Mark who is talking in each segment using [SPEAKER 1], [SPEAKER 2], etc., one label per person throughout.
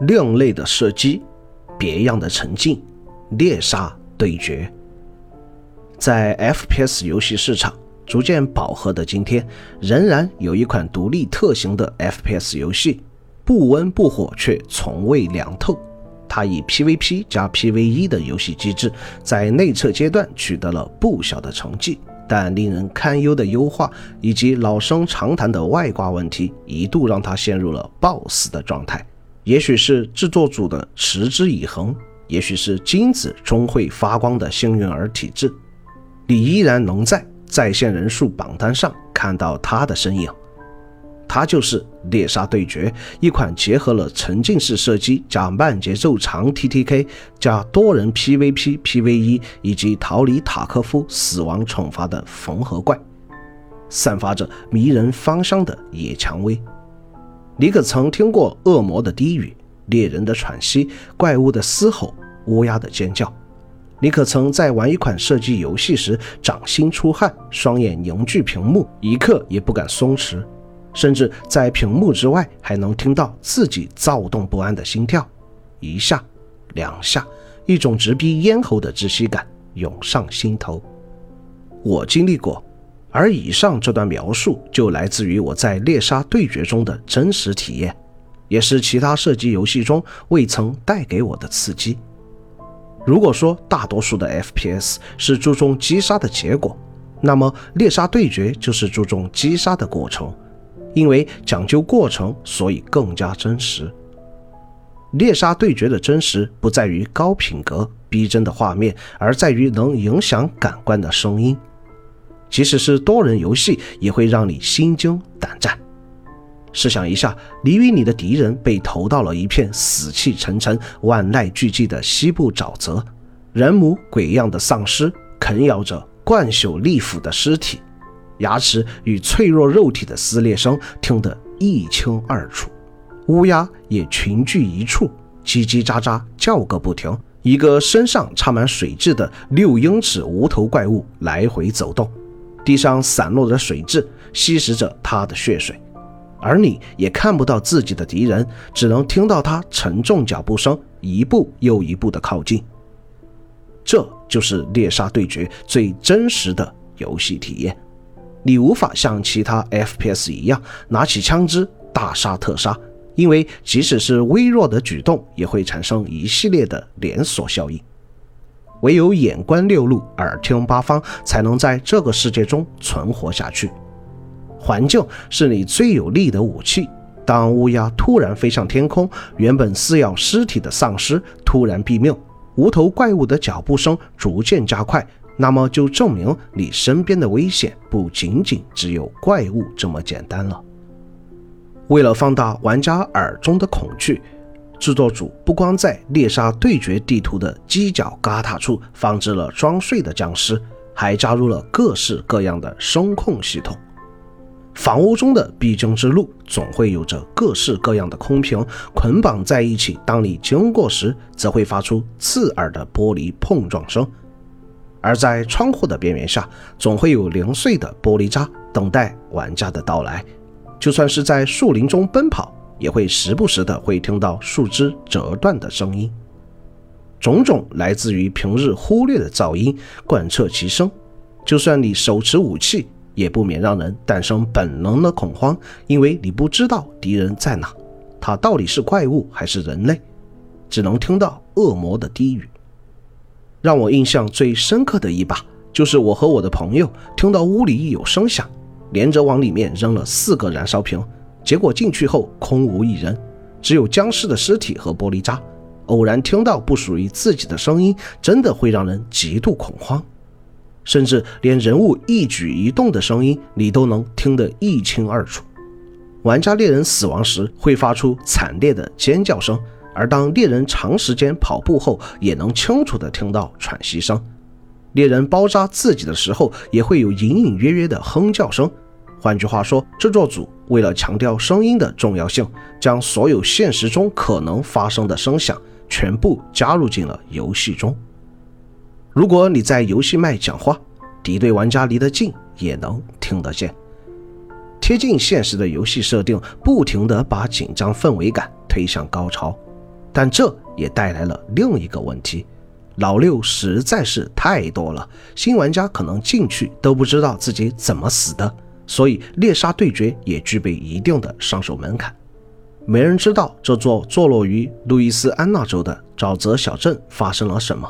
[SPEAKER 1] 另类的射击，别样的沉浸，猎杀对决。在 FPS 游戏市场逐渐饱和的今天，仍然有一款独立特型的 FPS 游戏，不温不火却从未凉透。它以 PVP 加 PVE 的游戏机制，在内测阶段取得了不小的成绩，但令人堪忧的优化以及老生常谈的外挂问题，一度让它陷入了暴死的状态。也许是制作组的持之以恒，也许是金子终会发光的幸运儿体质，你依然能在在线人数榜单上看到他的身影。他就是《猎杀对决》，一款结合了沉浸式射击加慢节奏长 TTK 加多人 PVP、PVE 以及逃离塔科夫死亡惩罚的缝合怪，散发着迷人芳香的野蔷薇。你可曾听过恶魔的低语、猎人的喘息、怪物的嘶吼、乌鸦的尖叫？你可曾在玩一款射击游戏时掌心出汗、双眼凝聚屏幕，一刻也不敢松弛？甚至在屏幕之外，还能听到自己躁动不安的心跳，一下，两下，一种直逼咽喉的窒息感涌上心头。我经历过，而以上这段描述就来自于我在猎杀对决中的真实体验，也是其他射击游戏中未曾带给我的刺激。如果说大多数的 FPS 是注重击杀的结果，那么猎杀对决就是注重击杀的过程。因为讲究过程，所以更加真实。猎杀对决的真实不在于高品格、逼真的画面，而在于能影响感官的声音。即使是多人游戏，也会让你心惊胆战。试想一下，你与你的敌人被投到了一片死气沉沉、万籁俱寂的西部沼泽，人模鬼样的丧尸啃咬着冠朽利斧的尸体。牙齿与脆弱肉体的撕裂声听得一清二楚，乌鸦也群聚一处，叽叽喳喳叫个不停。一个身上插满水蛭的六英尺无头怪物来回走动，地上散落的水蛭吸食着他的血水，而你也看不到自己的敌人，只能听到他沉重脚步声一步又一步的靠近。这就是猎杀对决最真实的游戏体验。你无法像其他 FPS 一样拿起枪支大杀特杀，因为即使是微弱的举动，也会产生一系列的连锁效应。唯有眼观六路，耳听八方，才能在这个世界中存活下去。环境是你最有力的武器。当乌鸦突然飞向天空，原本撕咬尸体的丧尸突然毙命，无头怪物的脚步声逐渐加快。那么就证明你身边的危险不仅仅只有怪物这么简单了。为了放大玩家耳中的恐惧，制作组不光在猎杀对决地图的犄角旮旯处放置了装睡的僵尸，还加入了各式各样的声控系统。房屋中的必经之路总会有着各式各样的空瓶捆绑在一起，当你经过时，则会发出刺耳的玻璃碰撞声。而在窗户的边缘下，总会有零碎的玻璃渣等待玩家的到来。就算是在树林中奔跑，也会时不时的会听到树枝折断的声音。种种来自于平日忽略的噪音贯彻其声。就算你手持武器，也不免让人诞生本能的恐慌，因为你不知道敌人在哪，他到底是怪物还是人类，只能听到恶魔的低语。让我印象最深刻的一把，就是我和我的朋友听到屋里有声响，连着往里面扔了四个燃烧瓶，结果进去后空无一人，只有僵尸的尸体和玻璃渣。偶然听到不属于自己的声音，真的会让人极度恐慌，甚至连人物一举一动的声音你都能听得一清二楚。玩家猎人死亡时会发出惨烈的尖叫声。而当猎人长时间跑步后，也能清楚地听到喘息声；猎人包扎自己的时候，也会有隐隐约约的哼叫声。换句话说，制作组为了强调声音的重要性，将所有现实中可能发生的声响全部加入进了游戏中。如果你在游戏麦讲话，敌对玩家离得近也能听得见。贴近现实的游戏设定，不停地把紧张氛围感推向高潮。但这也带来了另一个问题：老六实在是太多了，新玩家可能进去都不知道自己怎么死的，所以猎杀对决也具备一定的上手门槛。没人知道这座坐落于路易斯安那州的沼泽小镇发生了什么。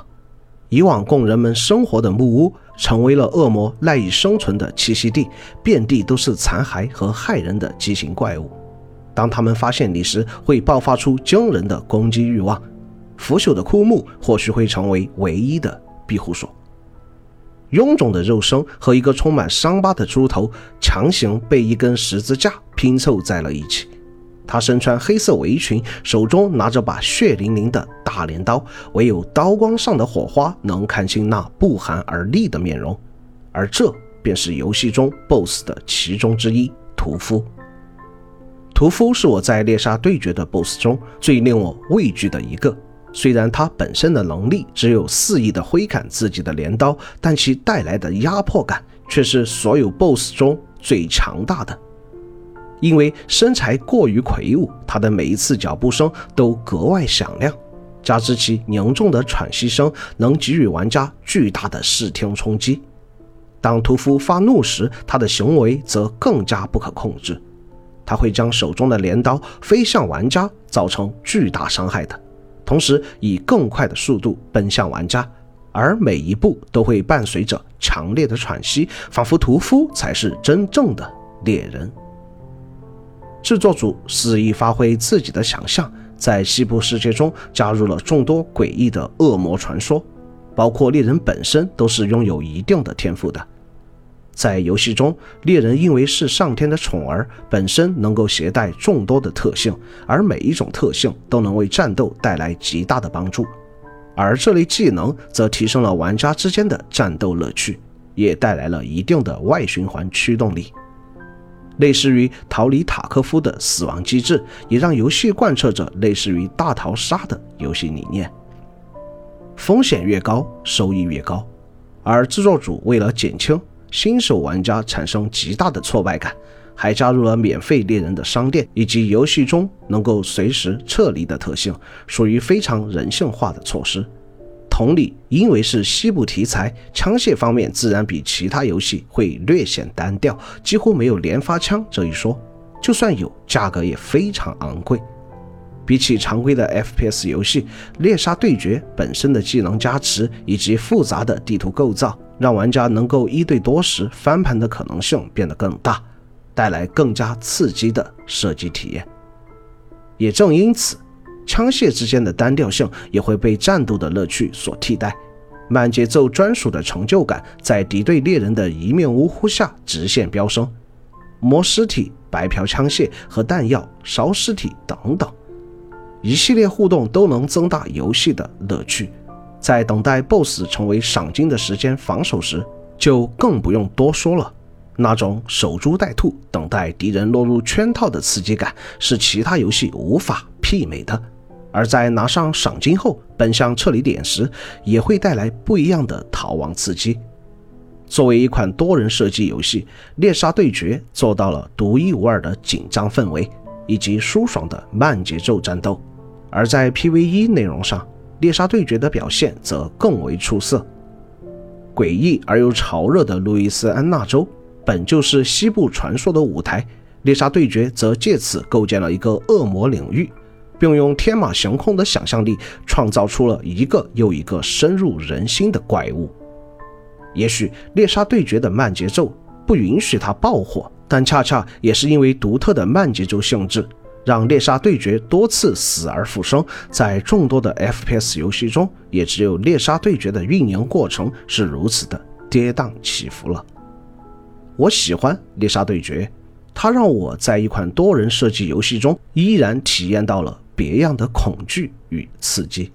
[SPEAKER 1] 以往供人们生活的木屋成为了恶魔赖以生存的栖息地，遍地都是残骸和害人的畸形怪物。当他们发现你时，会爆发出惊人的攻击欲望。腐朽的枯木或许会成为唯一的庇护所。臃肿的肉身和一个充满伤疤的猪头强行被一根十字架拼凑在了一起。他身穿黑色围裙，手中拿着把血淋淋的大镰刀，唯有刀光上的火花能看清那不寒而栗的面容，而这便是游戏中 BOSS 的其中之一——屠夫。屠夫是我在猎杀对决的 BOSS 中最令我畏惧的一个。虽然他本身的能力只有肆意的挥砍自己的镰刀，但其带来的压迫感却是所有 BOSS 中最强大的。因为身材过于魁梧，他的每一次脚步声都格外响亮，加之其凝重的喘息声，能给予玩家巨大的视听冲击。当屠夫发怒时，他的行为则更加不可控制，他会将手中的镰刀飞向玩家，造成巨大伤害的，同时以更快的速度奔向玩家，而每一步都会伴随着强烈的喘息，仿佛屠夫才是真正的猎人。制作组肆意发挥自己的想象，在西部世界中加入了众多诡异的恶魔传说，包括猎人本身都是拥有一定的天赋的。在游戏中，猎人因为是上天的宠儿，本身能够携带众多的特性，而每一种特性都能为战斗带来极大的帮助。而这类技能则提升了玩家之间的战斗乐趣，也带来了一定的外循环驱动力。类似于逃离塔科夫的死亡机制，也让游戏贯彻着类似于大逃杀的游戏理念。风险越高，收益越高。而制作组为了减轻新手玩家产生极大的挫败感，还加入了免费猎人的商店，以及游戏中能够随时撤离的特性，属于非常人性化的措施。同理，因为是西部题材，枪械方面自然比其他游戏会略显单调，几乎没有连发枪这一说。就算有，价格也非常昂贵。比起常规的 FPS 游戏，猎杀对决本身的技能加持以及复杂的地图构造，让玩家能够一对多时翻盘的可能性变得更大，带来更加刺激的射击体验。也正因此。枪械之间的单调性也会被战斗的乐趣所替代，慢节奏专属的成就感在敌对猎人的一面呜呼下直线飙升。摸尸体、白嫖枪械和弹药、烧尸体等等，一系列互动都能增大游戏的乐趣。在等待 BOSS 成为赏金的时间防守时，就更不用多说了。那种守株待兔、等待敌人落入圈套的刺激感，是其他游戏无法媲美的。而在拿上赏金后奔向撤离点时，也会带来不一样的逃亡刺激。作为一款多人射击游戏，《猎杀对决》做到了独一无二的紧张氛围以及舒爽的慢节奏战斗。而在 PVE 内容上，《猎杀对决》的表现则更为出色。诡异而又潮热的路易斯安那州本就是西部传说的舞台，《猎杀对决》则借此构建了一个恶魔领域。并用天马行空的想象力创造出了一个又一个深入人心的怪物。也许猎杀对决的慢节奏不允许它爆火，但恰恰也是因为独特的慢节奏性质，让猎杀对决多次死而复生。在众多的 FPS 游戏中，也只有猎杀对决的运营过程是如此的跌宕起伏了。我喜欢猎杀对决，它让我在一款多人射击游戏中依然体验到了。别样的恐惧与刺激。